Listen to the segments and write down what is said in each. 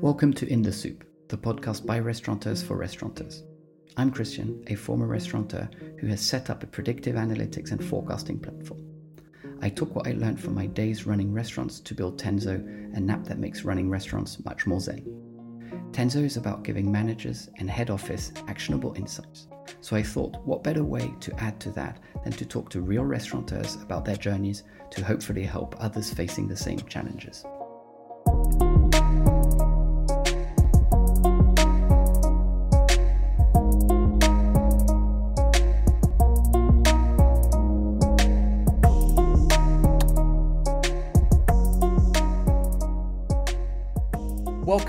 Welcome to In the Soup, the podcast by restaurateurs for restaurateurs. I'm Christian, a former restaurateur who has set up a predictive analytics and forecasting platform. I took what I learned from my days running restaurants to build Tenzo, an app that makes running restaurants much more zen. Tenzo is about giving managers and head office actionable insights. So I thought, what better way to add to that than to talk to real restaurateurs about their journeys to hopefully help others facing the same challenges.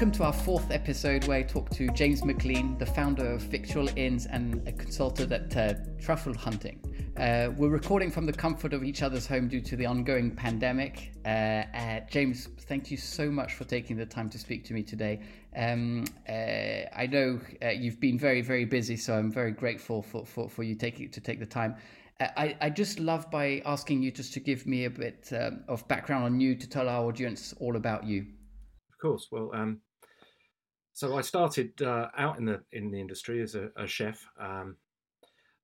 Welcome to our fourth episode where I talk to James McLean, the founder of Victual Inns and a consultant at uh, Truffle Hunting. Uh, we're recording from the comfort of each other's home due to the ongoing pandemic. Uh, uh James, thank you so much for taking the time to speak to me today. Um, uh, I know uh, you've been very, very busy, so I'm very grateful for, for, for you taking to take the time. I, I just love by asking you just to give me a bit um, of background on you to tell our audience all about you Of course. Well, um, so I started uh, out in the in the industry as a, a chef, um,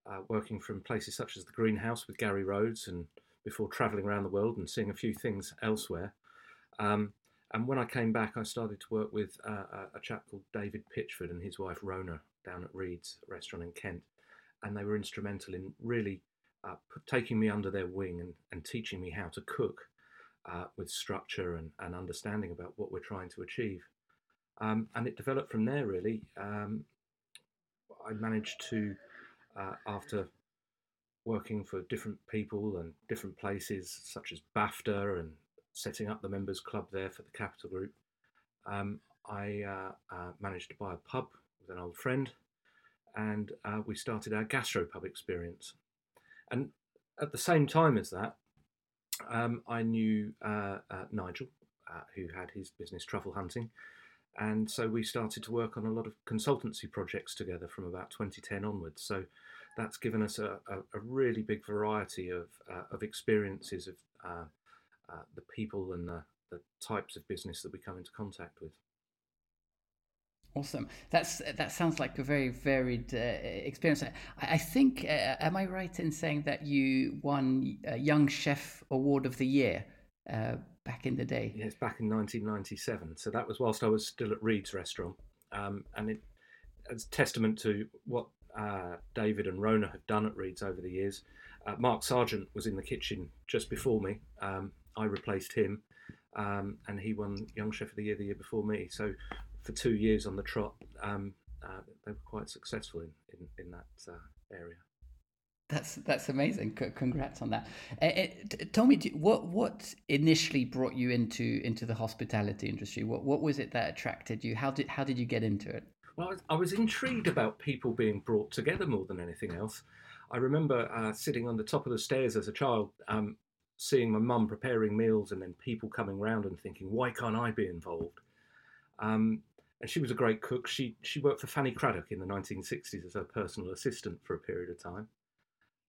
uh, working from places such as the Greenhouse with Gary Rhodes, and before travelling around the world and seeing a few things elsewhere. Um, and when I came back, I started to work with uh, a chap called David Pitchford and his wife Rona down at Read's restaurant in Kent, and they were instrumental in really uh, taking me under their wing and, and teaching me how to cook uh, with structure and, and, understanding about what we're trying to achieve. Um, and it developed from there, really. Um, I managed to, uh, after working for different people and different places, such as BAFTA and setting up the members club there for the Capital Group, um, I uh, uh managed to buy a pub with an old friend, and uh, we started our gastropub experience. And at the same time as that, um, I knew uh, uh, Nigel, who had his business truffle hunting, and so we started to work on a lot of consultancy projects together from about 2010 onwards. So that's given us a, a, a really big variety of, uh, of experiences of uh, uh, the people and the, the types of business that we come into contact with. Awesome. That's that sounds like a very varied uh, experience. I, I think, uh, am I right in saying that you won a Young Chef Award of the Year uh, back in the day? Yes, back in 1997. So that was whilst I was still at Read's restaurant, um, and it, it's testament to what uh, David and Rona have done at Read's over the years. Uh, Mark Sargeant was in the kitchen just before me. Um, I replaced him, um, and he won Young Chef of the Year the year before me. So for two years on the trot, um, uh, they were quite successful in, in, in that uh, area. That's that's amazing. Congrats on that. Uh, tell me, what what initially brought you into into the hospitality industry? What what was it that attracted you? How did how did you get into it? Well, I was intrigued about people being brought together more than anything else. I remember uh, sitting on the top of the stairs as a child, um, seeing my mum preparing meals, and then people coming round and thinking, "Why can't I be involved?" Um, and she was a great cook. She she worked for Fanny Cradock in the 1960s as her personal assistant for a period of time.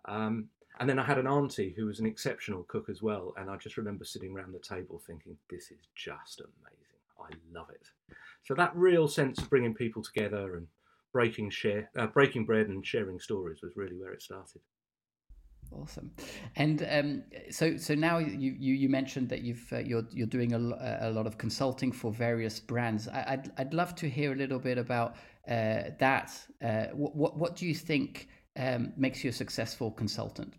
Um, and then I had an auntie who was an exceptional cook as well. And I just remember sitting around the table thinking, this is just amazing. I love it. So that real sense of bringing people together and breaking share, uh, breaking bread and sharing stories was really where it started. Awesome, and um, so so now you, you, you mentioned that you've uh, you're you're doing a, a lot of consulting for various brands. I, would I'd love to hear a little bit about uh, that. Uh, what what do you think um, makes you a successful consultant?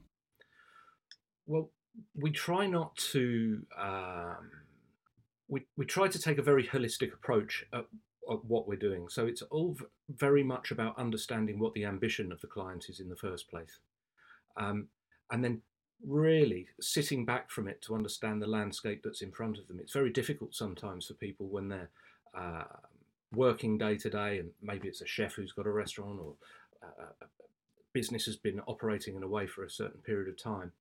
Well, we try not to. Um, we we try to take a very holistic approach at, at what we're doing. So it's all very much about understanding what the ambition of the client is in the first place. Um, and then really sitting back from it to understand the landscape that's in front of them. It's very difficult sometimes for people when they're uh, working day to day, and maybe it's a chef who's got a restaurant or a business has been operating in a way for a certain period of time.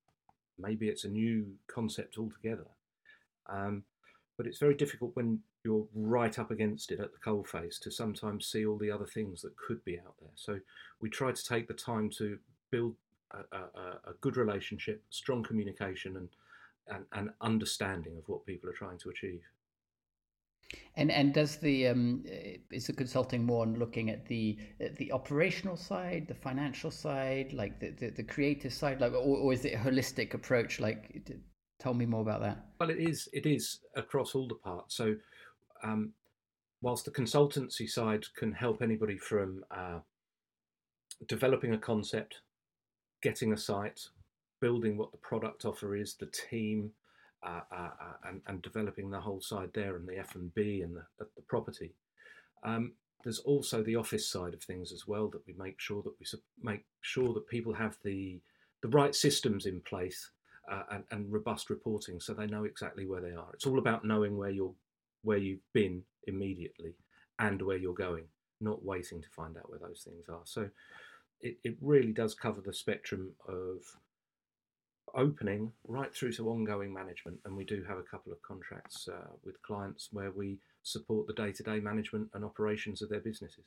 Maybe it's a new concept altogether. Um, but it's very difficult when you're right up against it at the coalface to sometimes see all the other things that could be out there. So we try to take the time to build a, a, a good relationship, strong communication, and and, and understanding of what people are trying to achieve. And and does the um, is the consulting more on looking at the the operational side, the financial side, like the, the, the creative side, like or, or, is it a holistic approach? Like, tell me more about that. Well, it is it is across all the parts. So, um, whilst the consultancy side can help anybody from uh, developing a concept, getting a site, building what the product offer is, the team, uh, and, and, developing the whole side there and the F and B and the, the property. Um, there's also the office side of things as well that we make sure that we make sure that people have the the right systems in place uh, and, and, robust reporting so they know exactly where they are. It's all about knowing where you're where you've been immediately and where you're going, not waiting to find out where those things are. So it, it really does cover the spectrum of opening right through to ongoing management. And we do have a couple of contracts uh, with clients where we support the day to day management and operations of their businesses.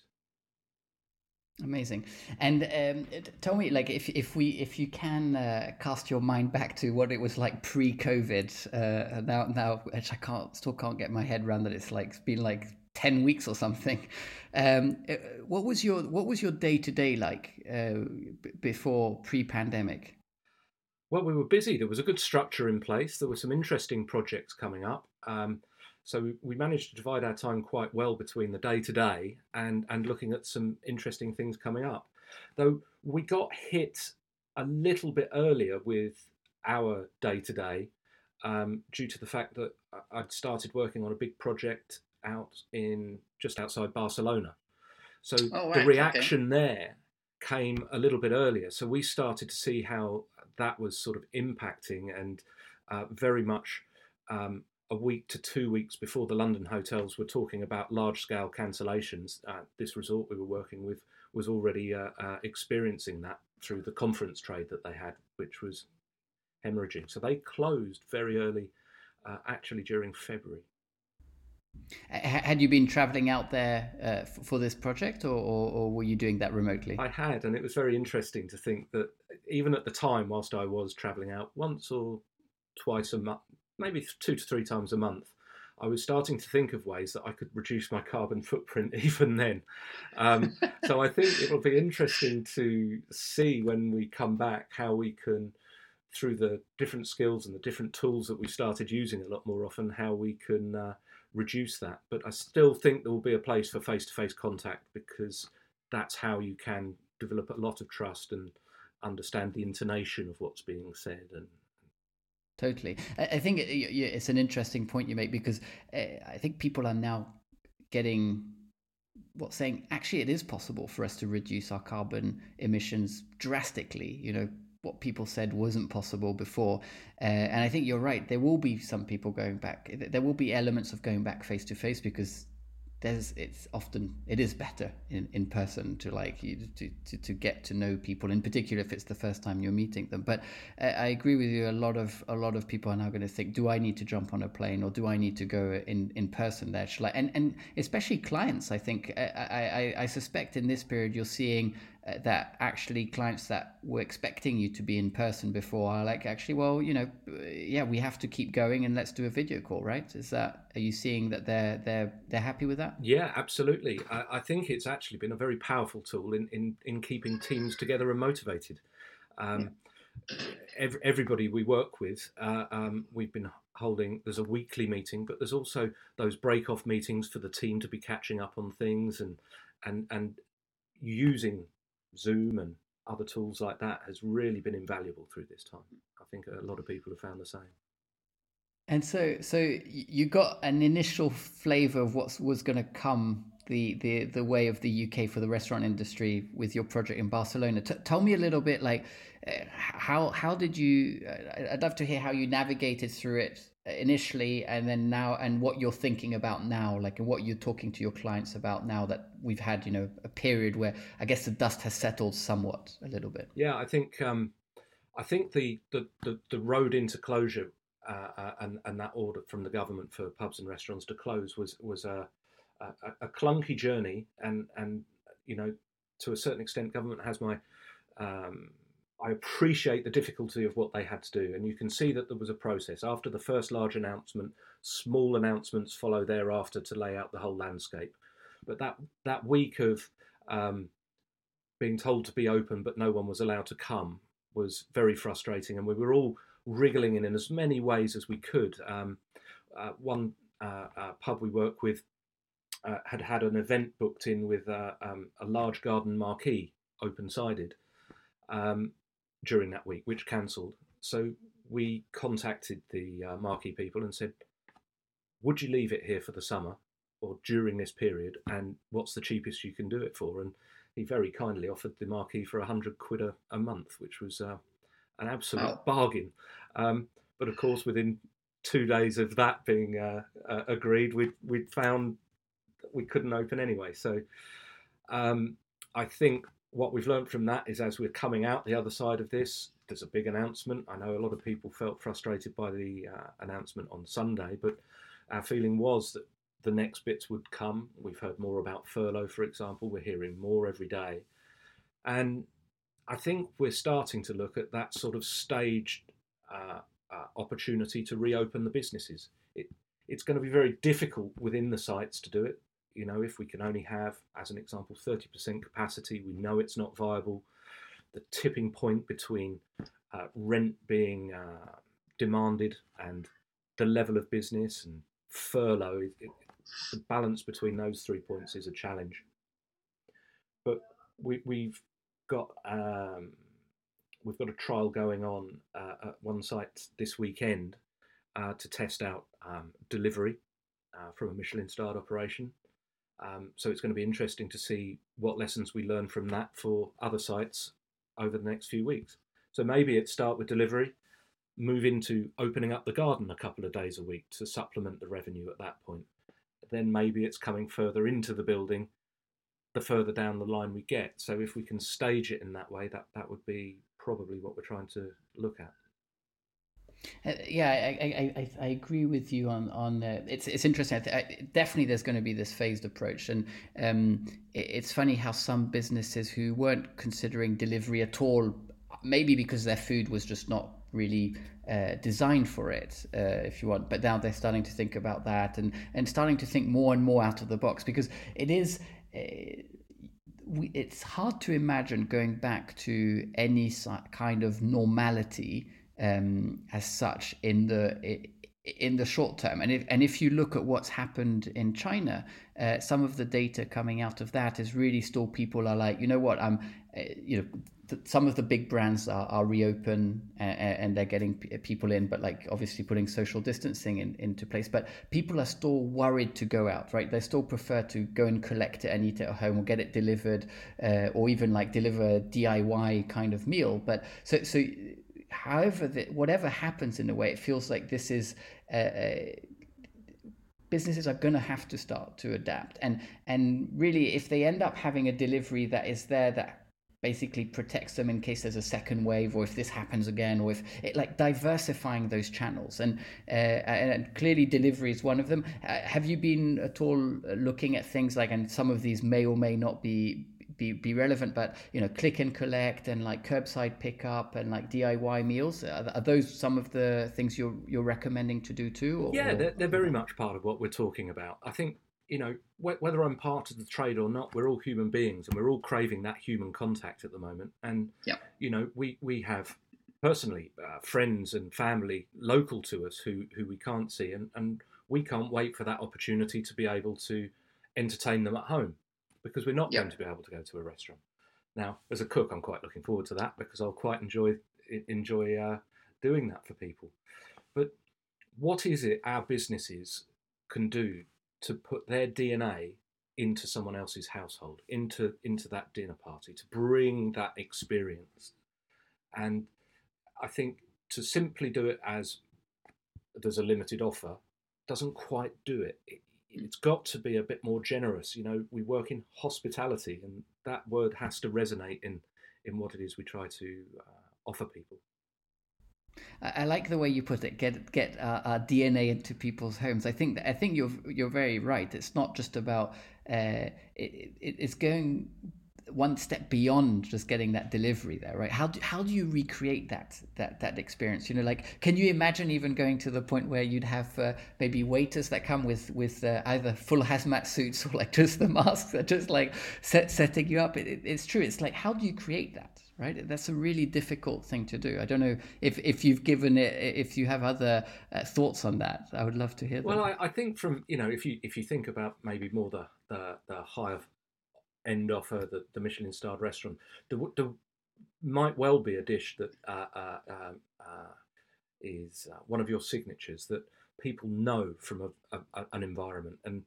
Amazing. And um, tell me, like, if if we if you can uh, cast your mind back to what it was like pre-COVID. Uh, now now, I can't still can't get my head around that. It's like it's been like ten weeks or something. Um, uh, what was your what was your day to day like uh, b- before pre-pandemic? Well, we were busy. There was a good structure in place. There were some interesting projects coming up. Um, so we managed to divide our time quite well between the day to day and and looking at some interesting things coming up. Though we got hit a little bit earlier with our day to day due to the fact that I'd started working on a big project out in just outside Barcelona. So oh, right. the reaction okay. there came a little bit earlier. So we started to see how that was sort of impacting and uh, very much um, a week to two weeks before the London hotels were talking about large scale cancellations. Uh, this resort we were working with was already uh, uh, experiencing that through the conference trade that they had, which was hemorrhaging. So they closed very early, uh, actually during February. Had you been traveling out there uh, for this project, or, or, or, were you doing that remotely? I had, and it was very interesting to think that even at the time, whilst I was traveling out once or twice a month, maybe two to three times a month, I was starting to think of ways that I could reduce my carbon footprint even then. Um, so I think it'll be interesting to see when we come back how we can, through the different skills and the different tools that we started using a lot more often, how we can. Uh, reduce that. But I still think there will be a place for face to face contact because that's how you can develop a lot of trust and understand the intonation of what's being said and totally i think it's an interesting point you make because eh, i think people are now getting what saying actually it is possible for us to reduce our carbon emissions drastically you know what people said wasn't possible before. Uh, and I think you're right. There will be some people going back. There will be elements of going back face to face because there's it's often it is better in, in person to like you to, to, to get to know people in particular if it's the first time you're meeting them but uh, I agree with you a lot of a lot of people are now going to think do I need to jump on a plane or do I need to go in in person there Shall I? and and especially clients I think I, I I suspect in this period you're seeing uh, that actually clients that were expecting you to be in person before are like actually well you know yeah we have to keep going and let's do a video call right? Is that are you seeing that they're they're they're happy with that? Yeah absolutely. I, I think it's actually been a very powerful tool in in, in keeping teams together and motivated. Um, yeah. every, everybody we work with uh, um, we've been holding there's a weekly meeting but there's also those break off meetings for the team to be catching up on things and and and using Zoom and other tools like that has really been invaluable through this time. I think a lot of people have found the same. And so, so you got an initial flavour of what was going to come the, the the way of the UK for the restaurant industry with your project in Barcelona. T- tell me a little bit, like uh, how how did you? I'd love to hear how you navigated through it initially and then now and what you're thinking about now like and what you're talking to your clients about now that we've had you know a period where i guess the dust has settled somewhat a little bit. Yeah i think um i think the the the, the road into closure uh, uh, and and that order from the government for pubs and restaurants to close was was a a, a clunky journey. And and you know to a certain extent government has my um I appreciate the difficulty of what they had to do, and you can see that there was a process. After the first large announcement, small announcements follow thereafter to lay out the whole landscape. But that that week of um, being told to be open, but no one was allowed to come, was very frustrating, and we were all wriggling in in as many ways as we could. Um, uh, one uh, uh, pub we work with uh, had had an event booked in with uh, um, a large garden marquee, open sided. Um, during that week, which cancelled. So we contacted the uh, marquee people and said, "Would you leave it here for the summer or during this period? And what's the cheapest you can do it for?" And he very kindly offered the marquee for a hundred quid a, a, month, which was uh, an absolute wow. bargain. Um, but of course, within two days of that being uh, uh agreed, we we found we couldn't open anyway. So um, I think what we've learned from that is as we're coming out the other side of this, there's a big announcement. I know a lot of people felt frustrated by the uh, announcement on Sunday, but our feeling was that the next bits would come. We've heard more about furlough, for example. We're hearing more every day. And I think we're starting to look at that sort of staged uh, uh, opportunity to reopen the businesses. It, it's going to be very difficult within the sites to do it you know, if we can only have, as an example, 30% capacity, we know it's not viable. The tipping point between uh, rent being uh, demanded and the level of business and furlough, it, it, the balance between those three points is a challenge. But we, we've got um, we've got a trial going on uh, at one site this weekend uh, to test out um, delivery uh, from a Michelin starred operation. Um, so it's going to be interesting to see what lessons we learn from that for other sites over the next few weeks. So maybe it start with delivery, move into opening up the garden a couple of days a week to supplement the revenue at that point. Then maybe it's coming further into the building the further down the line we get. So if we can stage it in that way, that, that would be probably what we're trying to look at. Uh, yeah, I, I, I, agree with you on on uh, it's it's interesting. I I, definitely, there's going to be this phased approach, and um, it, it's funny how some businesses who weren't considering delivery at all, maybe because their food was just not really uh, designed for it, uh, if you want. But now they're starting to think about that and and starting to think more and more out of the box because it is. Uh, we, it's hard to imagine going back to any kind of normality um, as such in the in the short term. And if and if you look at what's happened in China, uh, some of the data coming out of that is really still people are like, you know what, I'm, uh, you know. Some of the big brands are, are reopen and, and they're getting people in, but like obviously putting social distancing in, into place. But people are still worried to go out, right? They still prefer to go and collect it and eat it at home or get it delivered, uh, or even like deliver a DIY kind of meal. But so so however that whatever happens in a way, it feels like this is. Uh, uh, businesses are going to have to start to adapt and and really if they end up having a delivery that is there that basically protects them in case there's a second wave or if this happens again or if it like diversifying those channels and uh, and clearly delivery is one of them uh, have you been at all looking at things like and some of these may or may not be be, be relevant but you know click and collect and like curbside pickup and like diy meals are, are those some of the things you're you're recommending to do too or, yeah they're, they're very much part of what we're talking about. I think you know whether i'm part of the trade or not we're all human beings and we're all craving that human contact at the moment. And yeah. you know we we have personally uh, friends and family local to us who who we can't see and and we can't wait for that opportunity to be able to entertain them at home because we're not yep. going to be able to go to a restaurant. Now, as a cook, I'm quite looking forward to that because I'll quite enjoy enjoy uh, doing that for people. But what is it our businesses can do to put their DNA into someone else's household, into into that dinner party, to bring that experience? And I think to simply do it as there's a limited offer doesn't quite do it. it it's got to be a bit more generous. You know, we work in hospitality, and that word has to resonate in in what it is we try to uh, offer people. I like the way you put it. Get get uh, our DNA into people's homes. I think I think you're you're very right. It's not just about uh, it, it, it's going one step beyond just getting that delivery there, right? How do, how do you recreate that that that experience? You know, like can you imagine even going to the point where you'd have uh, maybe waiters that come with with uh, either full hazmat suits or like just the masks that just like set, setting you up? It, it, it's true. It's like how do you create that? Right, that's a really difficult thing to do. I don't know if, if you've given it, if you have other uh, thoughts on that. I would love to hear. Well, I, I think from you know, if you if you think about maybe more the the, the higher end offer, the, the Michelin starred restaurant, there, there might well be a dish that uh, uh, um, uh, is uh, one of your signatures that people know from a, a, an environment, and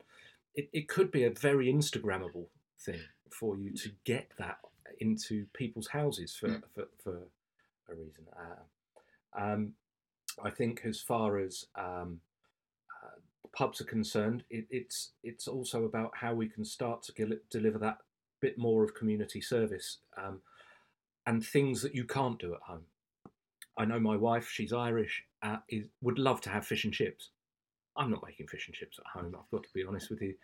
it, it could be a very Instagrammable thing for you to get that into people's houses for, mm. for, for, a reason. Uh, um, I think as far as um, pubs are concerned, it, it's it's also about how we can start to deliver that bit more of community service um, and things that you can't do at home. I know my wife; she's Irish, uh, is, would love to have fish and chips. I'm not making fish and chips at home. I've got to be honest with you.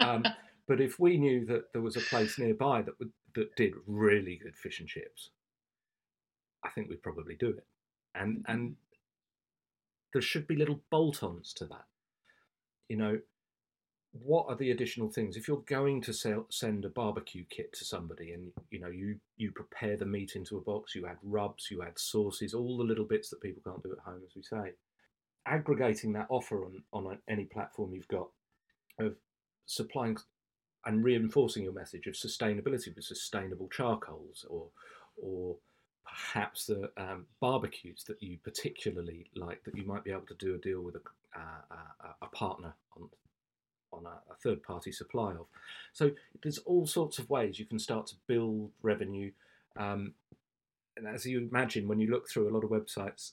Um, but if we knew that there was a place nearby that would that did really good fish and chips, I think we'd probably do it. And and there should be little bolt-ons to that you know, what are the additional things? If you're going to sell, send a barbecue kit to somebody and you know you you prepare the meat into a box you add rubs you add sauces all the little bits that people can't do at home as we say aggregating that offer on on any platform you've got of supplying and reinforcing your message of sustainability with sustainable charcoals or or perhaps the um, barbecues that you particularly like that you might be able to do a deal with a, uh, a, a partner on on a, a, third party supply of. So there's all sorts of ways you can start to build revenue. Um, and as you imagine, when you look through a lot of websites,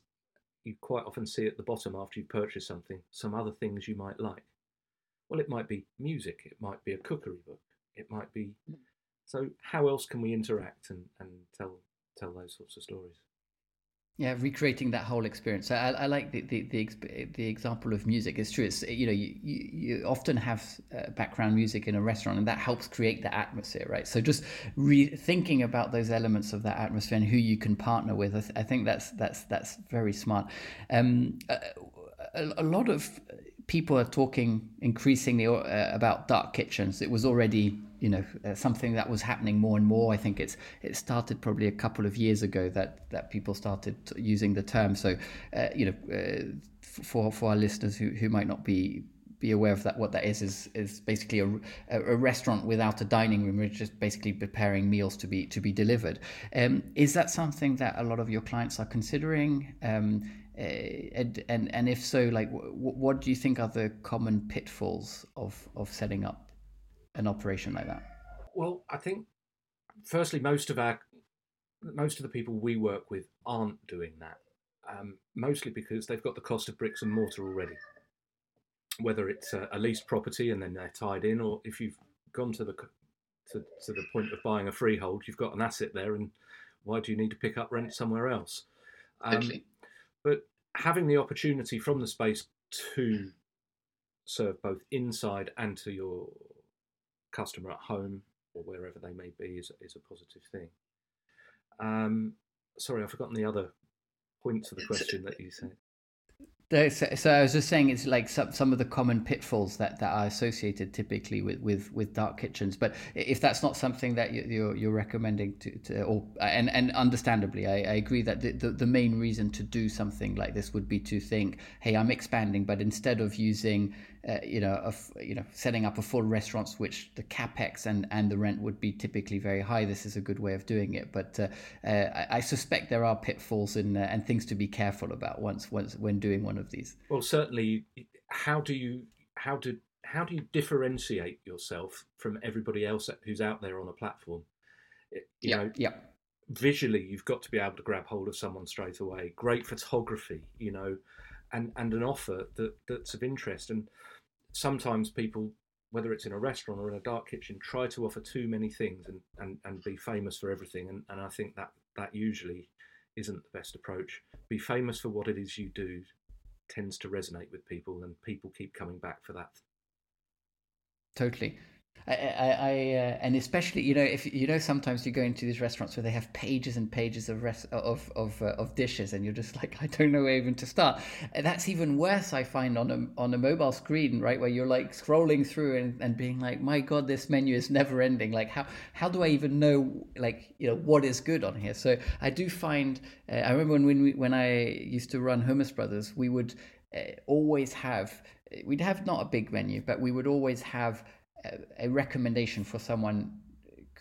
you quite often see at the bottom after you purchase something some other things you might like. Well, it might be music, it might be a cookery book, it might be. So how else can we interact and, and tell tell those sorts of stories. Yeah, recreating that whole experience. I, I like the, the, the the example of music. It's true. It's you know you, you, you often have uh, background music in a restaurant, and that helps create the atmosphere, right? So just re- thinking about those elements of that atmosphere and who you can partner with, I, th- I think that's that's that's very smart. Um, a, a, lot of people are talking increasingly uh, about dark kitchens. It was already you know uh, something that was happening more and more. I think it's it started probably a couple of years ago that that people started using the term. So uh, you know uh, for for our listeners who who might not be be aware of that what that is is is basically a, a restaurant without a dining room we're just basically preparing meals to be to be delivered um, is that something that a lot of your clients are considering um, uh, and, and and if so like w- what do you think are the common pitfalls of of setting up an operation like that? Well, I think firstly, most of our most of the people we work with aren't doing that. Um, mostly because they've got the cost of bricks and mortar already. Whether it's a, a leased property and then they're tied in, or if you've gone to the to, to the point of buying a freehold, you've got an asset there, and why do you need to pick up rent somewhere else? Um, but having the opportunity from the space to serve both inside and to your customer at home or wherever they may be is, is a positive thing. Um, sorry, I've forgotten the other point to the question that you said. So I was just saying it's like some, some of the common pitfalls that, that are associated typically with, with, with dark kitchens. But if that's not something that you're, you're recommending to, to or and, and understandably, I, I agree that the, the, the, main reason to do something like this would be to think, hey, I'm expanding, but instead of using uh, you know, you know, setting up a full restaurant, which the capex and and the rent would be typically very high. This is a good way of doing it, but uh, uh, I, I, suspect there are pitfalls and and things to be careful about once once when doing one of these. Well, certainly, how do you how do how do you differentiate yourself from everybody else who's out there on a platform? You yeah, know, yeah. Visually, you've got to be able to grab hold of someone straight away. Great photography, you know, and and an offer that that's of interest and sometimes people, whether it's in a restaurant or in a dark kitchen, try to offer too many things and, and, and be famous for everything. And, and I think that that usually isn't the best approach. Be famous for what it is you do tends to resonate with people, and people keep coming back for that. Totally. I, I, I uh, and especially you know if you know sometimes you go into these restaurants where they have pages and pages of res- of of, uh, of dishes and you're just like I don't know where even to start. And that's even worse I find on a on a mobile screen, right, where you're like scrolling through and, and being like, my god, this menu is never ending. Like how how do I even know like you know what is good on here? So I do find uh, I remember when when we, when I used to run Hummus Brothers, we would uh, always have we'd have not a big menu, but we would always have a, recommendation for someone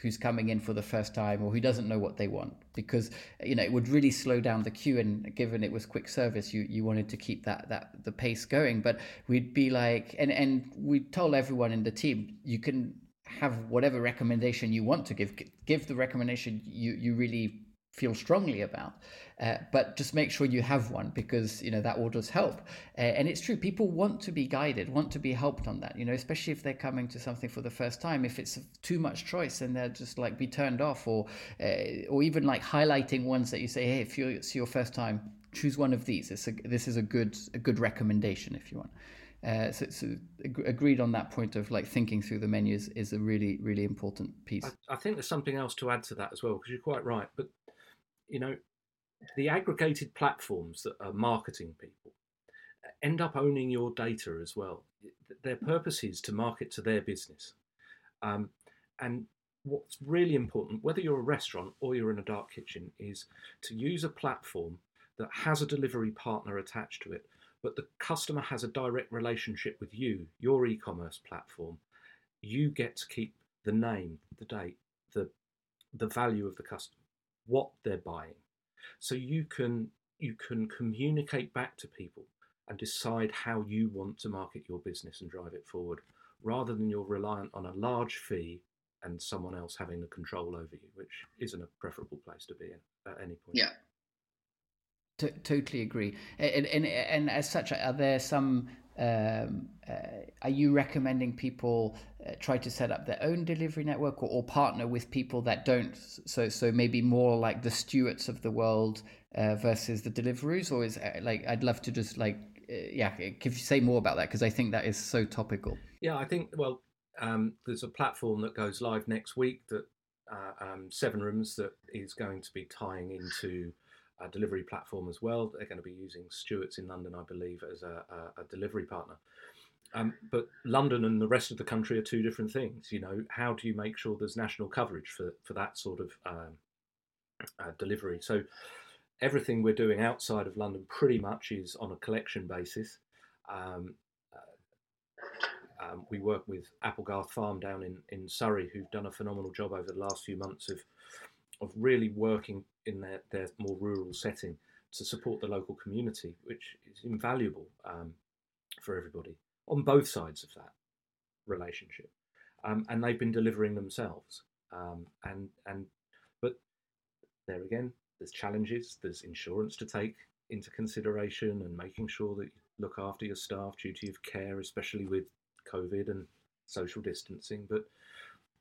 who's coming in for the first time or who doesn't know what they want because you know it would really slow down the queue and given it was quick service you you wanted to keep that that the pace going. But we'd be like and and we told everyone in the team you can have whatever recommendation you want to give. Give the recommendation you you really feel strongly about. Uh, but just make sure you have one because you know that will just help. Uh, and it's true, people want to be guided, want to be helped on that. You know, especially if they're coming to something for the first time. If it's too much choice, and they're just like be turned off, or uh, or even like highlighting ones that you say, hey, if you it's your first time, choose one of these. It's a, this is a good a good recommendation if you want. Uh, so, so, agreed on that point of like thinking through the menus is a really really important piece. I, I think there's something else to add to that as well because you're quite right. But you know, the aggregated platforms that are marketing people end up owning your data as well. Their purpose is to market to their business. Um, and what's really important, whether you're a restaurant or you're in a dark kitchen, is to use a platform that has a delivery partner attached to it, but the customer has a direct relationship with you, your e commerce platform. You get to keep the name, the date, the, the value of the customer what they're buying. So you can you can communicate back to people and decide how you want to market your business and drive it forward, rather than you're reliant on a large fee and someone else having the control over you, which isn't a preferable place to be in at any point. Yeah. T- totally agree. And, and, and as such, are there some um, uh, are you recommending people uh, try to set up their own delivery network or, or, partner with people that don't? So, so maybe more like the Stuarts of the world uh, versus the Deliveroos, or is uh, like I'd love to just like uh, yeah, if you say more about that because I think that is so topical. Yeah, I think well, um, there's a platform that goes live next week that uh, um, SevenRooms that is going to be tying into delivery platform as well. They're going to be using Stuart's in London, I believe, as a, a, a delivery partner. Um, but London and the rest of the country are two different things. You know, how do you make sure there's national coverage for, for that sort of um, uh, delivery? So everything we're doing outside of London pretty much is on a collection basis. Um, uh, um, we work with Applegarth Farm down in, in Surrey, who've done a phenomenal job over the last few months of of really working in their, their more rural setting to support the local community, which is invaluable um, for everybody on both sides of that relationship. Um, and they've been delivering themselves. Um, and and but there again, there's challenges. There's insurance to take into consideration, and making sure that you look after your staff, duty of care, especially with COVID and social distancing. But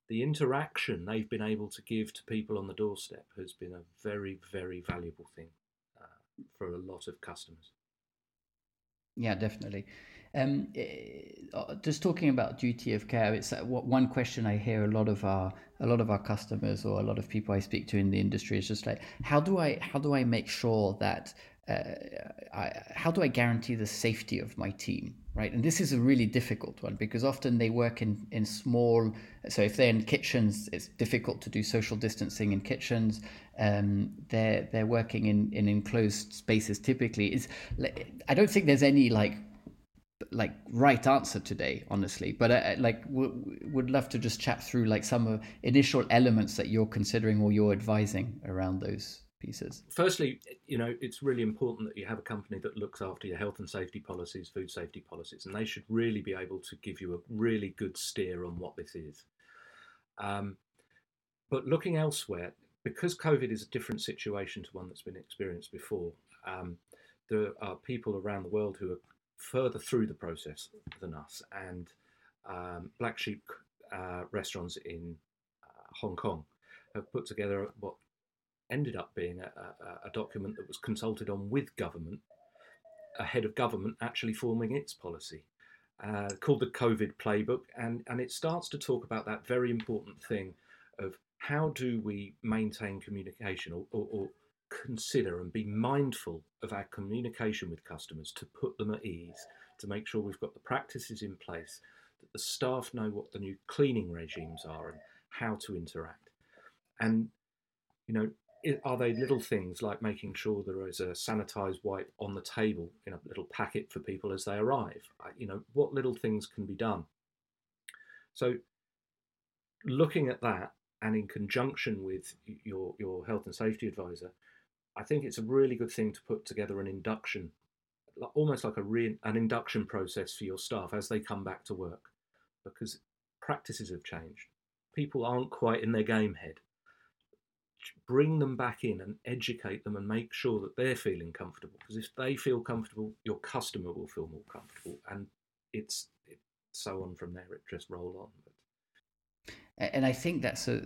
the interaction they've been able to give to people on the doorstep has been a very, very valuable thing uh, for a lot of customers. Yeah, definitely. Um, uh, just talking about duty of care, it's uh, one question I hear a lot of our a lot of our customers or a lot of people I speak to in the industry is just like, how do I how do I make sure that uh, I, how do I guarantee the safety of my team? right? And this is a really difficult one because often they work in, in small, so if they're in kitchens, it's difficult to do social distancing in kitchens. Um, they're they're working in, in enclosed spaces typically. Is I don't think there's any like like right answer today honestly but I, like w- would love to just chat through like some uh, initial elements that you're considering or you're advising around those pieces? Firstly, you know, it's really important that you have a company that looks after your health and safety policies, food safety policies, and they should really be able to give you a really good steer on what this is. Um, but looking elsewhere, because COVID is a different situation to one that's been experienced before, um, there are people around the world who are further through the process than us, and um, Black Sheep uh, restaurants in uh, Hong Kong have put together what ended up being a, a, a document that was consulted on with government ahead of government actually forming its policy. uh, called the COVID Playbook, and and it starts to talk about that very important thing of how do we maintain communication or, or, or consider and be mindful of our communication with customers to put them at ease, to make sure we've got the practices in place, that the staff know what the new cleaning regimes are and how to interact. And, you know, are they little things like making sure there is a sanitized wipe on the table in a little packet for people as they arrive? You know, what little things can be done? So, looking at that and in conjunction with your, your health and safety advisor, I think it's a really good thing to put together an induction, almost like a re- an induction process for your staff as they come back to work, because practices have changed. People aren't quite in their game head. Bring them back in and educate them and make sure that they're feeling comfortable. Because if they feel comfortable, your customer will feel more comfortable, and it's, so on from there. It just roll on. But and I think that's a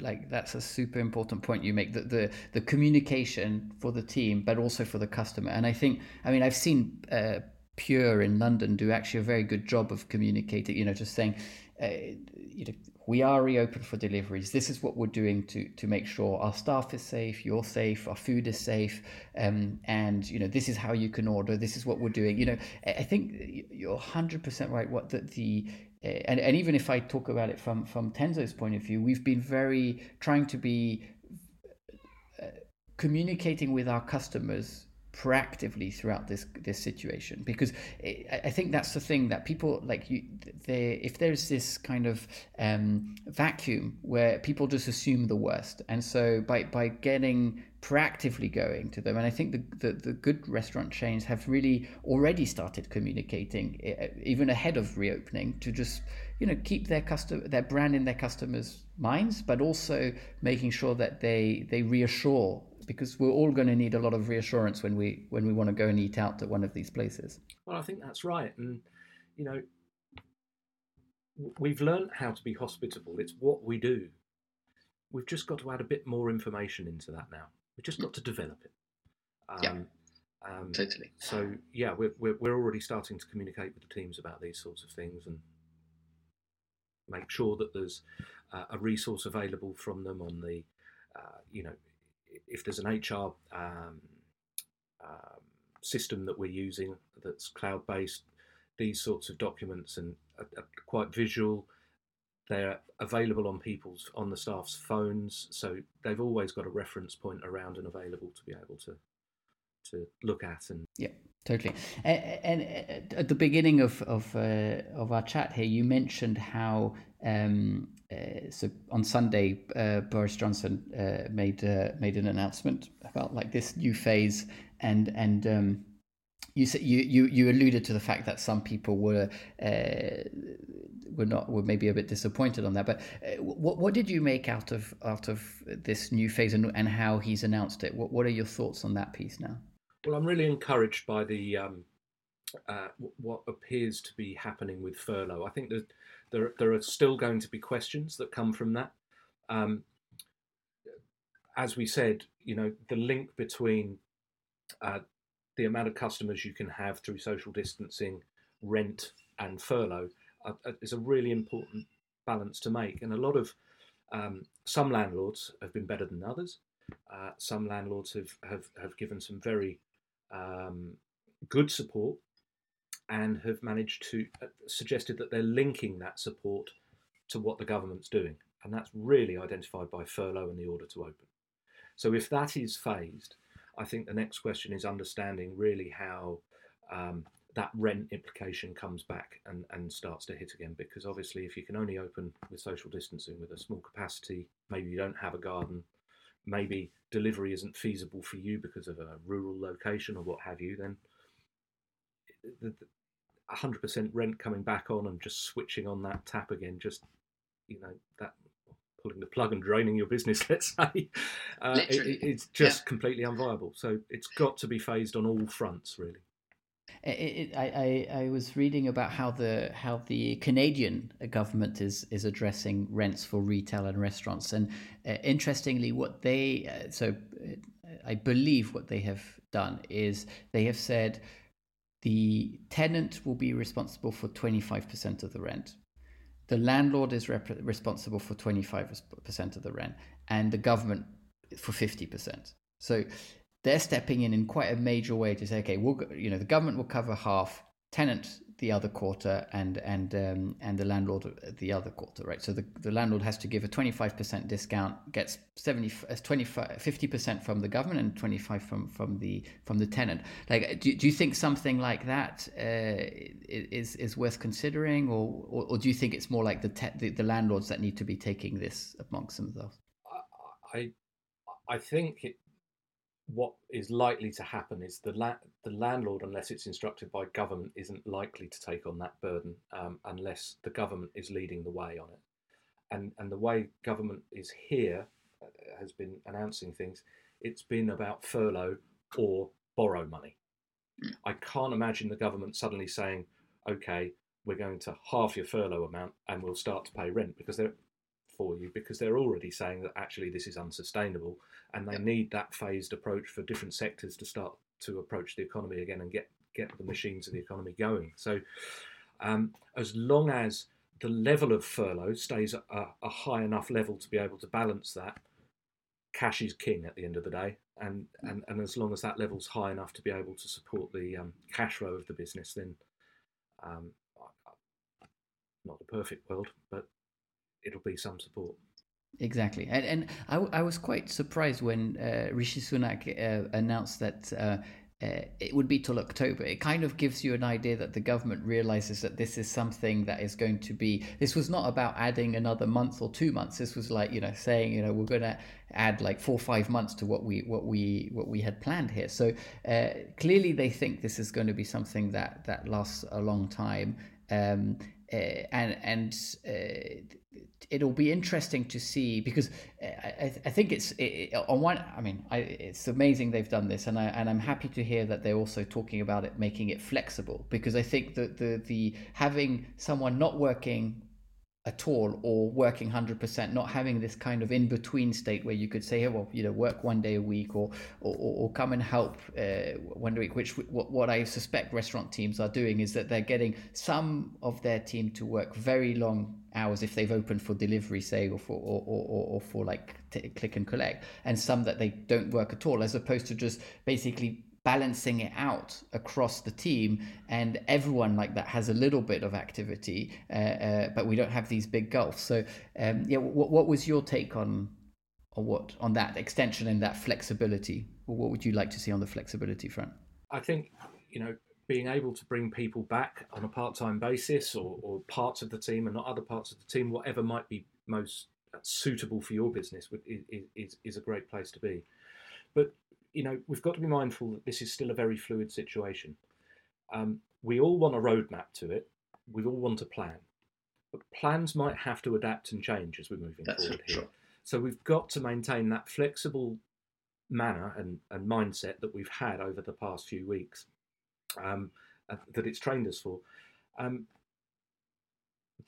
like that's a super important point you make the, the the communication for the team, but also for the customer. And I think I mean I've seen uh, Pure in London do actually a very good job of communicating. You know, just saying, uh, you know, we are reopened for deliveries. This is what we're doing to to make sure our staff is safe, you're safe, our food is safe, um, and you know this is how you can order. This is what we're doing. You know, I think you're 100% right. What the the and, and even if I talk about it from from Tenzo's point of view, we've been very trying to be uh, communicating with our customers proactively throughout this this situation because I think that's the thing that people like you they if there's this kind of um, vacuum where people just assume the worst and so by by getting proactively going to them. And I think the, the, the, good restaurant chains have really already started communicating even ahead of reopening to just you know keep their custom their brand in their customers' minds, but also making sure that they they reassure because we're all going to need a lot of reassurance when we when we want to go and eat out at one of these places. Well, I think that's right, and you know we've learned how to be hospitable. It's what we do. We've just got to add a bit more information into that now. We've just got to develop it. Um, yeah. Um, totally. So yeah, we're, we're we're already starting to communicate with the teams about these sorts of things and make sure that there's uh, a resource available from them on the, uh, you know, if there's an HR um, um, system that we're using that's cloud based, these sorts of documents and are, are quite visual. They're available on people's on the staff's phones, so they've always got a reference point around and available to be able to to look at and yeah totally. And, and at the beginning of of, uh, of our chat here you mentioned how um, uh, so on Sunday uh, Boris Johnson uh, made uh, made an announcement about like this new phase and and um, you said you, you you alluded to the fact that some people were uh, were not were maybe a bit disappointed on that. But uh, what what did you make out of out of this new phase and, and how he's announced it? What what are your thoughts on that piece now? Well, I'm really encouraged by the um, what appears to be happening with furlough. I think that there there are still going to be questions that come from that. Um, as we said, you know, the link between uh, the amount of customers you can have through social distancing, rent, and furlough uh, uh, is a really important balance to make. And a lot of um, some landlords have been better than others. Uh, some landlords have, have, have given some very um, good support and have managed to uh, suggested that they're linking that support to what the government's doing. And that's really identified by furlough and the order to open. So if that is phased, I think the next question is understanding really how um, that rent implication comes back and, and starts to hit again. Because obviously, if you can only open with social distancing with a small capacity, maybe you don't have a garden, maybe delivery isn't feasible for you because of a rural location or what have you, then the, the 100% rent coming back on and just switching on that tap again, just, you know, that pulling the plug and draining your business, let's say, uh, it, it's just yeah. completely unviable. So it's got to be phased on all fronts, really. It, it, I, I, I was reading about how the how the Canadian government is is addressing rents for retail and restaurants, and uh, interestingly, what they uh, so uh, I believe what they have done is they have said the tenant will be responsible for 25% of the rent. The landlord is rep- responsible for 25% of the rent, and the government for 50%. So they're stepping in in quite a major way to say, okay, we'll, you know, the government will cover half, tenant the other quarter and and um, and the landlord the other quarter right? So the, the landlord has to give a 25% discount gets 70 uh, 25 50% from the government and 25 from from the from the tenant. Like do, do you think something like that uh, is is worth considering? Or, or, or do you think it's more like the, te- the, the landlords that need to be taking this amongst themselves? I i think it what is likely to happen is the la- the landlord, unless it's instructed by government, isn't likely to take on that burden um, unless the government is leading the way on it. And and the way government is here uh, has been announcing things. It's been about furlough or borrow money. Hmm. I can't imagine the government suddenly saying, "Okay, we're going to half your furlough amount and we'll start to pay rent," because they're for you because they're already saying that actually this is unsustainable and they need that phased approach for different sectors to start to approach the economy again and get get the machines of the economy going. So um, as long as the level of furlough stays at a, a, high enough level to be able to balance that, cash is king at the end of the day. And, and, and as long as that level's high enough to be able to support the um, cash flow of the business, then um, not the perfect world, but it'll be some support. Exactly, and and I, I was quite surprised when uh, Rishi Sunak uh, announced that uh, uh, it would be till October. It kind of gives you an idea that the government realizes that this is something that is going to be. This was not about adding another month or two months. This was like you know saying you know we're going to add like four or five months to what we what we what we had planned here. So uh, clearly they think this is going to be something that that lasts a long time. Um, uh, and and uh, it'll be interesting to see because uh, I, I think it's it, on one. I mean, I, it's amazing they've done this, and I and I'm happy to hear that they're also talking about it, making it flexible because I think that the the having someone not working at all or working 100% not having this kind of in between state where you could say hey, well you know work one day a week or or, or come and help uh, one week which what, what i suspect restaurant teams are doing is that they're getting some of their team to work very long hours if they've opened for delivery say or for or, or, or for like t- click and collect and some that they don't work at all as opposed to just basically balancing it out across the team and everyone like that has a little bit of activity uh, uh, but we don't have these big gulfs. So um, yeah what, what was your take on on what on that extension and that flexibility? What would you like to see on the flexibility front? I think you know being able to bring people back on a part-time basis or, or parts of the team and not other parts of the team whatever might be most suitable for your business is, is, is a great place to be. But you know, we've got to be mindful that this is still a very fluid situation. Um, we all want a roadmap to it. We all want a plan, but plans might have to adapt and change as we're moving That's forward here. So we've got to maintain that flexible manner and, and mindset that we've had over the past few weeks um, uh, that it's trained us for. Um,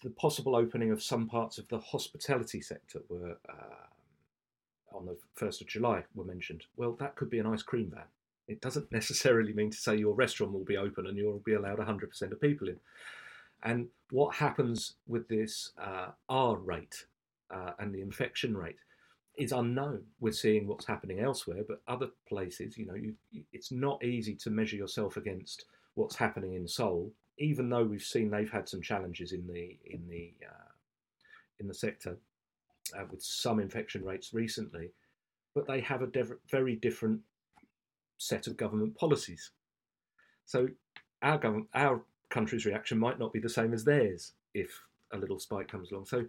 the possible opening of some parts of the hospitality sector were uh, on the 1st of July were mentioned. Well, that could be an ice cream van. It doesn't necessarily mean to say your restaurant will be open and you'll be allowed 100% of people in. And what happens with this uh, R rate uh, and the infection rate is unknown. We're seeing what's happening elsewhere, but other places, you know, you, it's not easy to measure yourself against what's happening in Seoul, even though we've seen they've had some challenges in the in the uh, in the sector uh, with some infection rates recently, but they have a div- very different set of government policies. So our government, our country's reaction might not be the same as theirs if a little spike comes along. So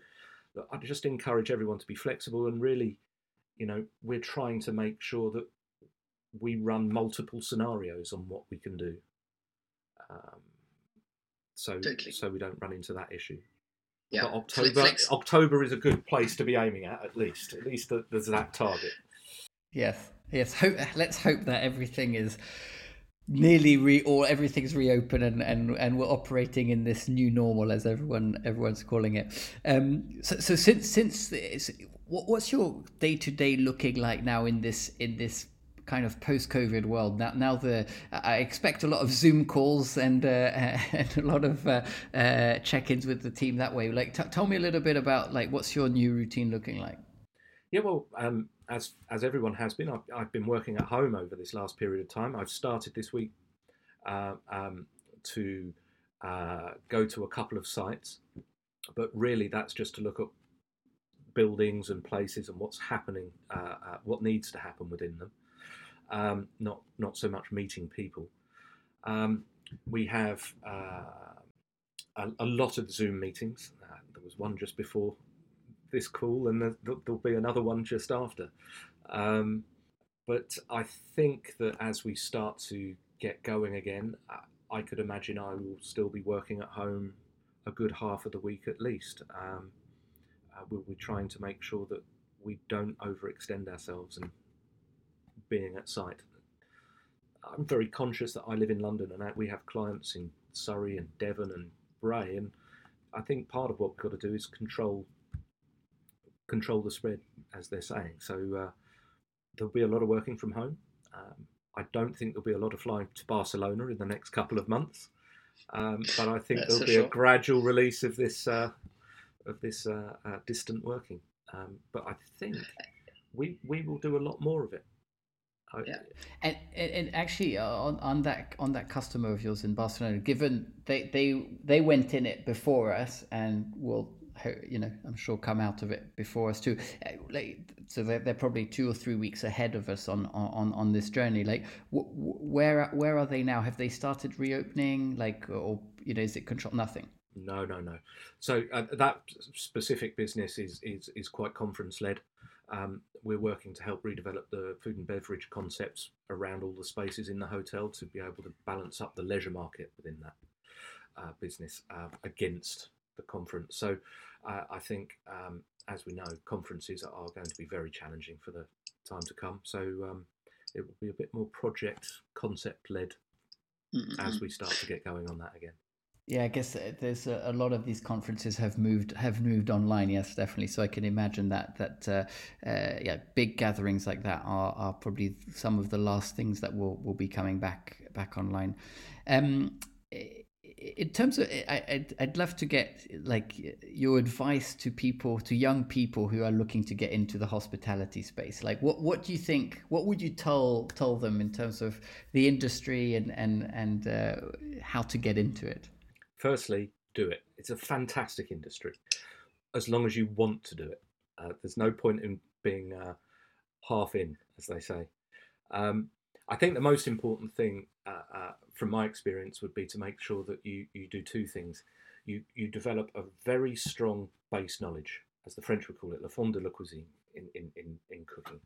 I just encourage everyone to be flexible and really, you know, we're trying to make sure that we run multiple scenarios on what we can do. Um, so, totally. so we don't run into that issue. Yeah. But October, October is a good place to be aiming at, at least. At least there's that target. Yes, yes. Hope, let's hope that everything is nearly re or everything's reopened and, and and we're operating in this new normal as everyone everyone's calling it um so, so since since this, what, what's your day to day looking like now in this in this kind of post-COVID world. Now, now the I expect a lot of Zoom calls and uh, and a lot of uh, uh, check-ins with the team that way. Like, t- tell me a little bit about like what's your new routine looking like? Yeah, well, um, as as everyone has been, I've, I've, been working at home over this last period of time. I've started this week uh, um, to uh, go to a couple of sites, but really that's just to look at buildings and places and what's happening, uh, what needs to happen within them. Um, not not so much meeting people. Um, we have uh, a, a, lot of Zoom meetings. Uh, there was one just before this call, and there, will be another one just after. Um, but I think that as we start to get going again, I could imagine I will still be working at home a good half of the week at least. Um, uh, we'll be trying to make sure that we don't overextend ourselves and being at site. I'm very conscious that I live in London and we have clients in Surrey and Devon and Bray, and I think part of what we've got to do is control control the spread, as they're saying. So uh, there'll be a lot of working from home. Um, I don't think there'll be a lot of flying to Barcelona in the next couple of months, um, but I think there'll be sure. a gradual release of this uh, of this uh, uh, distant working. Um, but I think we we will do a lot more of it. Yeah, and, and actually uh, on, on that on that customer of yours in Barcelona, given they they they went in it before us and will you know I'm sure come out of it before us too. Uh, so they're, they're probably two or three weeks ahead of us on on on this journey. Like where where are they now? Have they started reopening? Like or you know is it control nothing? No, no, no. So uh, that specific business is is is quite conference led. Um, we're working to help redevelop the food and beverage concepts around all the spaces in the hotel to be able to balance up the leisure market within that uh, business uh, against the conference. So uh, I think, um, as we know, conferences are going to be very challenging for the time to come. So um, it will be a bit more project concept led mm-hmm. as we start to get going on that again. Yeah, I guess uh, there's a, a, lot of these conferences have moved have moved online. Yes, definitely. So I can imagine that that uh, uh, yeah, big gatherings like that are, are probably some of the last things that will, will be coming back back online. Um, in terms of I, I'd, I'd love to get like your advice to people to young people who are looking to get into the hospitality space like what what do you think what would you tell tell them in terms of the industry and and and uh, how to get into it firstly do it it's a fantastic industry as long as you want to do it uh, there's no point in being uh, half in as they say um, I think the most important thing, uh, uh, from my experience, would be to make sure that you, you do two things. You, you develop a very strong base knowledge, as the French would call it, le fond de la cuisine in, in, in, in cooking.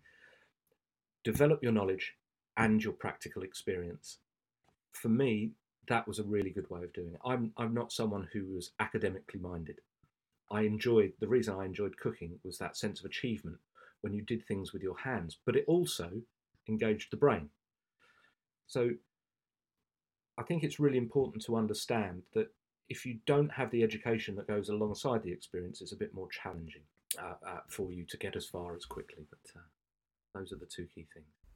Develop your knowledge and your practical experience. For me, that was a really good way of doing it. I'm, I'm not someone who was academically minded. I enjoyed, the reason I enjoyed cooking was that sense of achievement when you did things with your hands, but it also engaged the brain. So I think it's really important to understand that if you don't have the education that goes alongside the experience, it's a bit more challenging uh, uh, for you to get as far as quickly. But uh, those are the two key things.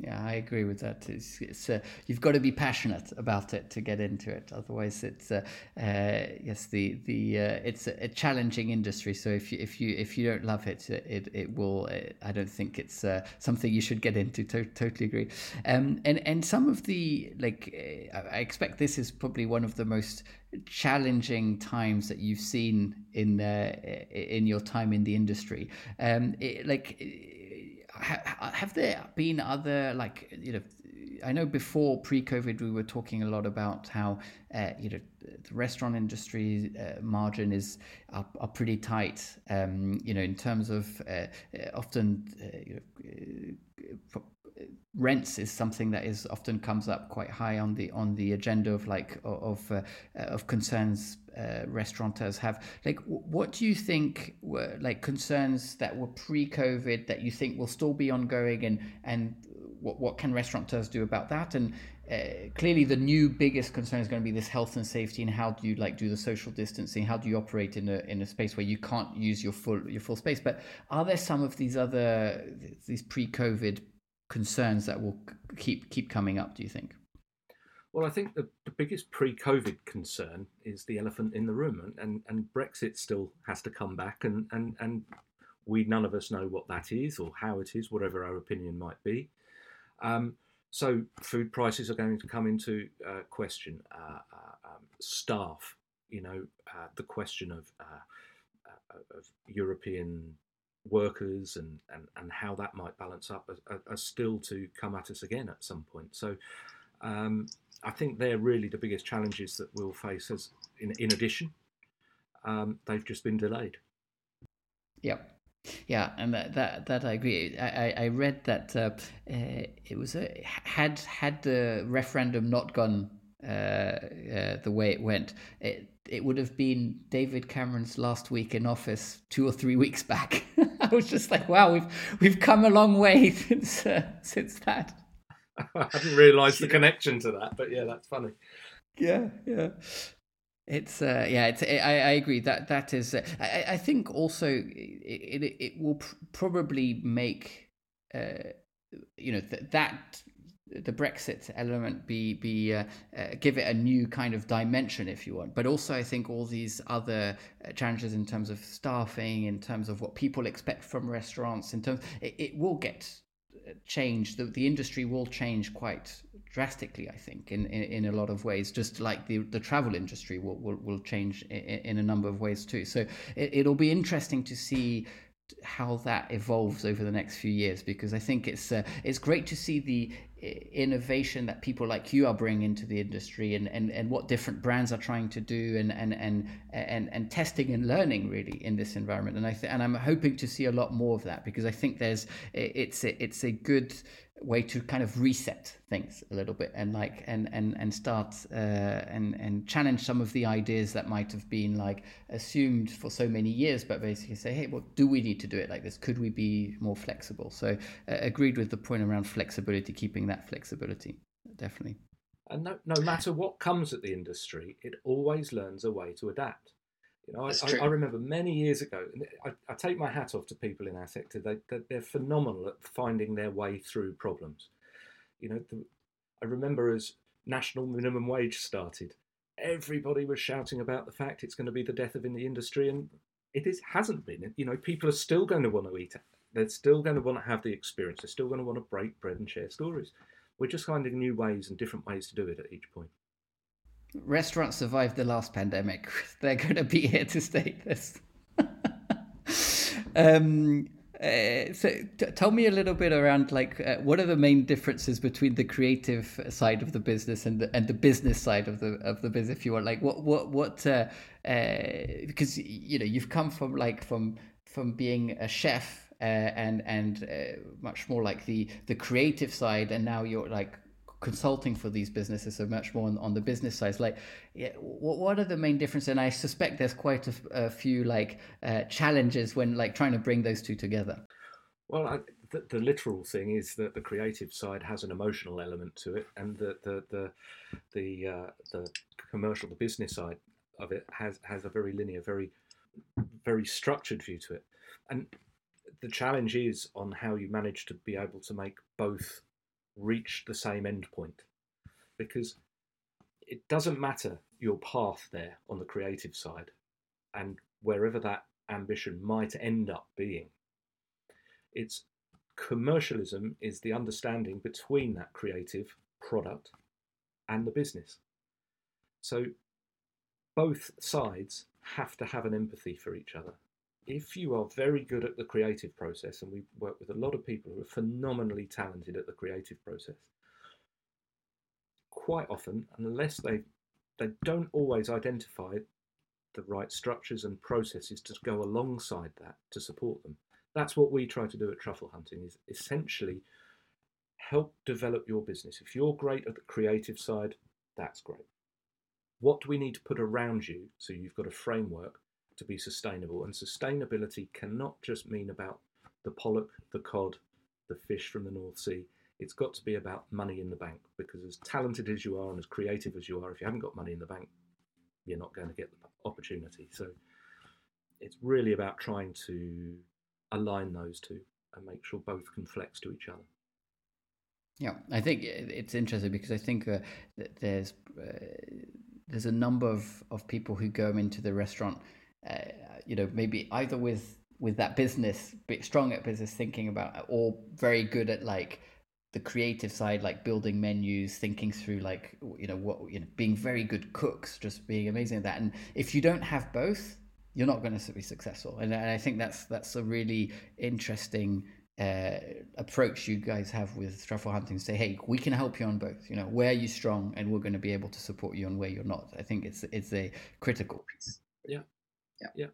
Yeah, I agree with that. It's, it's uh, you've got to be passionate about it to get into it. Otherwise, it's uh, uh, yes, the the uh, it's a, a, challenging industry. So if you if you if you don't love it, it it will. It, uh, I don't think it's uh, something you should get into. To, totally agree. Um, and and some of the like, I expect this is probably one of the most challenging times that you've seen in in your time in the industry. Um, it, like have there been other like you know I know before pre-COVID we were talking a lot about how uh, you know the restaurant industry uh, margin is are, are pretty tight. Um, you know in terms of uh, uh often uh, you know, rents is something that is often comes up quite high on the on the agenda of like of uh, of concerns uh, restaurateurs have. Like what do you think were like concerns that were pre-covid that you think will still be ongoing and and what, what can restaurateurs do about that? And uh, clearly the new biggest concern is going to be this health and safety and how do you like do the social distancing? How do you operate in a in a space where you can't use your full your full space? But are there some of these other these pre-covid concerns that will keep keep coming up? Do you think? Well, I think the, the biggest pre-COVID concern is the elephant in the room, and, and, and Brexit still has to come back, and, and, and we none of us know what that is or how it is, whatever our opinion might be. Um, so food prices are going to come into uh, question. Uh, uh, um, staff, you know, uh, the question of, uh, uh, of European workers and, and, and how that might balance up are, are, still to come at us again at some point. So um, I think they're really the biggest challenges that we'll face. As in, in addition, um, they've just been delayed. Yep. Yeah, and that that, that I agree. I, I read that uh, uh, it was a had had the referendum not gone uh, uh, the way it went, it it would have been David Cameron's last week in office two or three weeks back. I was just like, wow, we've we've come a long way since uh, since that. I hadn't realised the connection to that, but yeah, that's funny. Yeah, yeah. It's uh, yeah, it's I, I agree that that is. Uh, I, I think also it it, it will pr- probably make uh, you know th- that the Brexit element be be uh, uh, give it a new kind of dimension if you want but also I think all these other uh, challenges in terms of staffing in terms of what people expect from restaurants in terms it, it will get changed. the, the industry will change quite drastically i think in, in, in, a lot of ways just like the, the travel industry will, will, will change in, in a number of ways too so it, it'll be interesting to see how that evolves over the next few years because I think it's uh, it's great to see the innovation that people like you are bringing into the industry and, and, and what different brands are trying to do and and, and and and testing and learning really in this environment. And I th- and I'm hoping to see a lot more of that because I think there's it's a, it's a good way to kind of reset things a little bit and like and and and start uh, and and challenge some of the ideas that might have been like assumed for so many years but basically say hey well do we need to do it like this? Could we be more flexible? So uh, agreed with the point around flexibility keeping that flexibility definitely. And no, no matter what comes at the industry it always learns a way to adapt you know, I, I, remember many years ago, I, I, take my hat off to people in our sector. They, they're phenomenal at finding their way through problems. You know, the, I remember as national minimum wage started, everybody was shouting about the fact it's going to be the death of in the industry, and it is hasn't been. You know, people are still going to want to eat. They're still going to want to have the experience. They're still going to want to break bread and share stories. We're just finding new ways and different ways to do it at each point restaurants survived the last pandemic. They're going to be here to stay. This. um, uh, so t- tell me a little bit around like uh, what are the main differences between the creative side of the business and the and the business side of the of the business if you want like what what what uh, uh because you know you've come from like from from being a chef uh, and and uh, much more like the the creative side and now you're like consulting for these businesses so much more on, on the business side. Like what, what are the main differences and i suspect there's quite a, a few like uh, challenges when like trying to bring those two together. Well I, the, the, literal thing is that the creative side has an emotional element to it and the the the the, uh, the commercial the business side of it has has a very linear very very structured view to it. And the challenge is on how you manage to be able to make both reach the same endpoint because it doesn't matter your path there on the creative side and wherever that ambition might end up being. It's commercialism is the understanding between that creative product and the business. So both sides have to have an empathy for each other if you are very good at the creative process, and we work with a lot of people who are phenomenally talented at the creative process, quite often, unless they they don't always identify the right structures and processes to go alongside that to support them. That's what we try to do at Truffle Hunting is essentially help develop your business. If you're great at the creative side, that's great. What do we need to put around you so you've got a framework to be sustainable. And sustainability cannot just mean about the pollock, the cod, the fish from the North Sea. It's got to be about money in the bank because, as talented as you are and as creative as you are, if you haven't got money in the bank, you're not going to get the opportunity. So, it's really about trying to align those two and make sure both can flex to each other. Yeah, I think it's interesting because I think uh, there's uh, there's a number of, of people who go into the restaurant, uh, you know, maybe either with with that business, bit strong at business thinking about, or very good at like the creative side, like building menus, thinking through like you know what you know, being very good cooks, just being amazing at that. And if you don't have both, you're not going to be successful. And, and I think that's that's a really interesting uh, approach you guys have with truffle hunting. Say, hey, we can help you on both. You know, where you're strong, and we're going to be able to support you on where you're not. I think it's it's a critical piece. Yeah, yeah, yeah.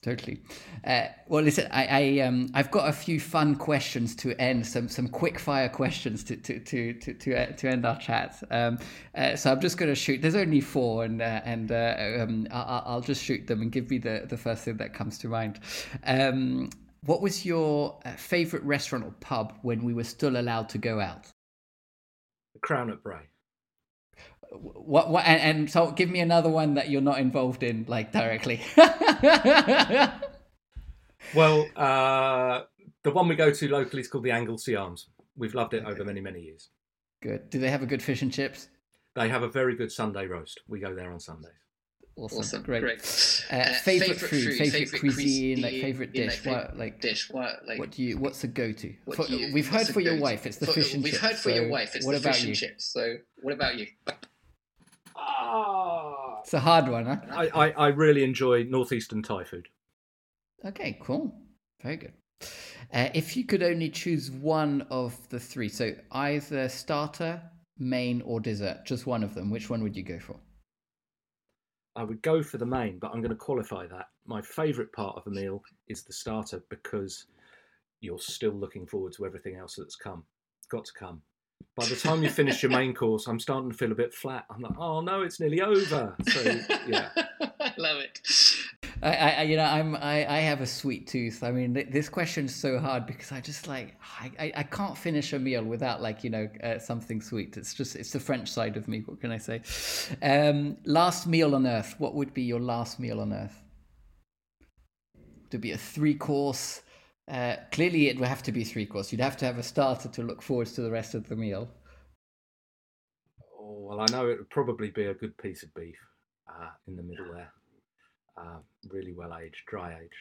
Totally. Uh, well, listen, I, I um, I've got a few fun questions to end, some some quick fire questions to to to to to, uh, to end our chat. Um, uh, so I'm just going to shoot. There's only four, and uh, and uh, um, I'll, I'll just shoot them and give me the the first thing that comes to mind. Um, what was your uh, favorite restaurant or pub when we were still allowed to go out? The Crown at Bray. What, what and, and, so give me another one that you're not involved in like directly well uh, the one we go to locally is called the anglesey arms we've loved it okay. over many many years good do they have a good fish and chips they have a very good sunday roast we go there on sundays Awesome. awesome. Great. Great. Uh, uh, favorite, favorite, food, favorite, favorite cuisine, cuisine, like favorite dish. Like, what, like dish? What like? What do you? What's the go-to? For, you, we've heard for your wife, it's the for, fish and we've chips. We've heard for so your wife, it's the fish and chips. So what about you? Ah, it's a hard one, huh? I, I, I really enjoy northeastern Thai food. Okay, cool. Very good. Uh, if you could only choose one of the three, so either starter, main, or dessert, just one of them, which one would you go for? I would go for the main, but I'm going to qualify that. My favourite part of a meal is the starter because you're still looking forward to everything else that's come, got to come by the time you finish your main course, I'm starting to feel a bit flat. I'm like, oh no, it's nearly over. So yeah, I love it. I, I, you know, I'm, I, I have a sweet tooth. I mean, th- this question's so hard because I just like, I, I, I can't finish a meal without like, you know, uh, something sweet. It's just, it's the French side of me. What can I say? Um, last meal on earth. What would be your last meal on earth? To be a three course uh, clearly, it would have to be three course. You'd have to have a starter to look forward to the rest of the meal. Oh, well, I know it would probably be a good piece of beef uh, in the middle there. Uh, really well aged, dry aged,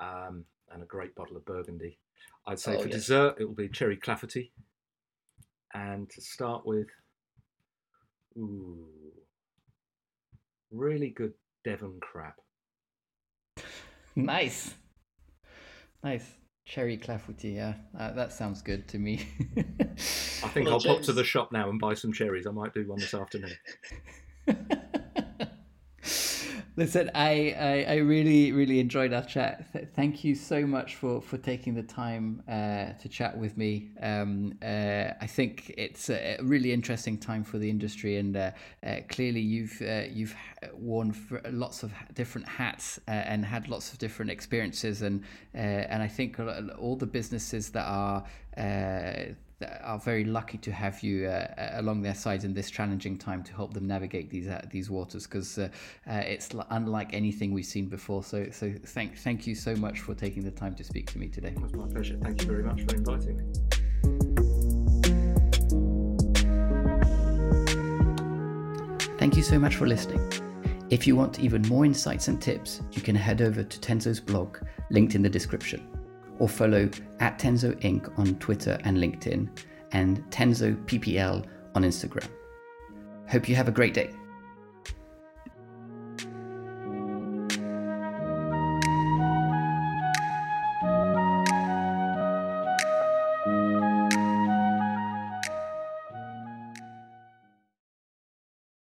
um, and a great bottle of Burgundy. I'd say oh, for yes. dessert, it will be cherry clafouti. And to start with, ooh, really good Devon crab. Nice. Nice. Cherry clafouti, yeah. Uh, that sounds good to me. I think well, I'll James... pop to the shop now and buy some cherries. I might do one this afternoon. Listen, I, I, I, really, really enjoyed our chat. Th- thank you so much for, for taking the time uh, to chat with me. Um, uh, I think it's a really interesting time for the industry, and uh, uh clearly you've uh, you've worn lots of different hats uh, and had lots of different experiences, and and I think all the businesses that are are very lucky to have you uh, uh, along their sides in this challenging time to help them navigate these uh, these waters because uh, uh it's unlike anything we've seen before. So so thank thank you so much for taking the time to speak to me today. It was my pleasure. Thank you very much for inviting me. Thank you so much for listening. If you want even more insights and tips, you can head over to Tenzo's blog, linked in the description or follow at Tenzo Inc. on Twitter and LinkedIn and Tenzo PPL on Instagram. Hope you have a great day.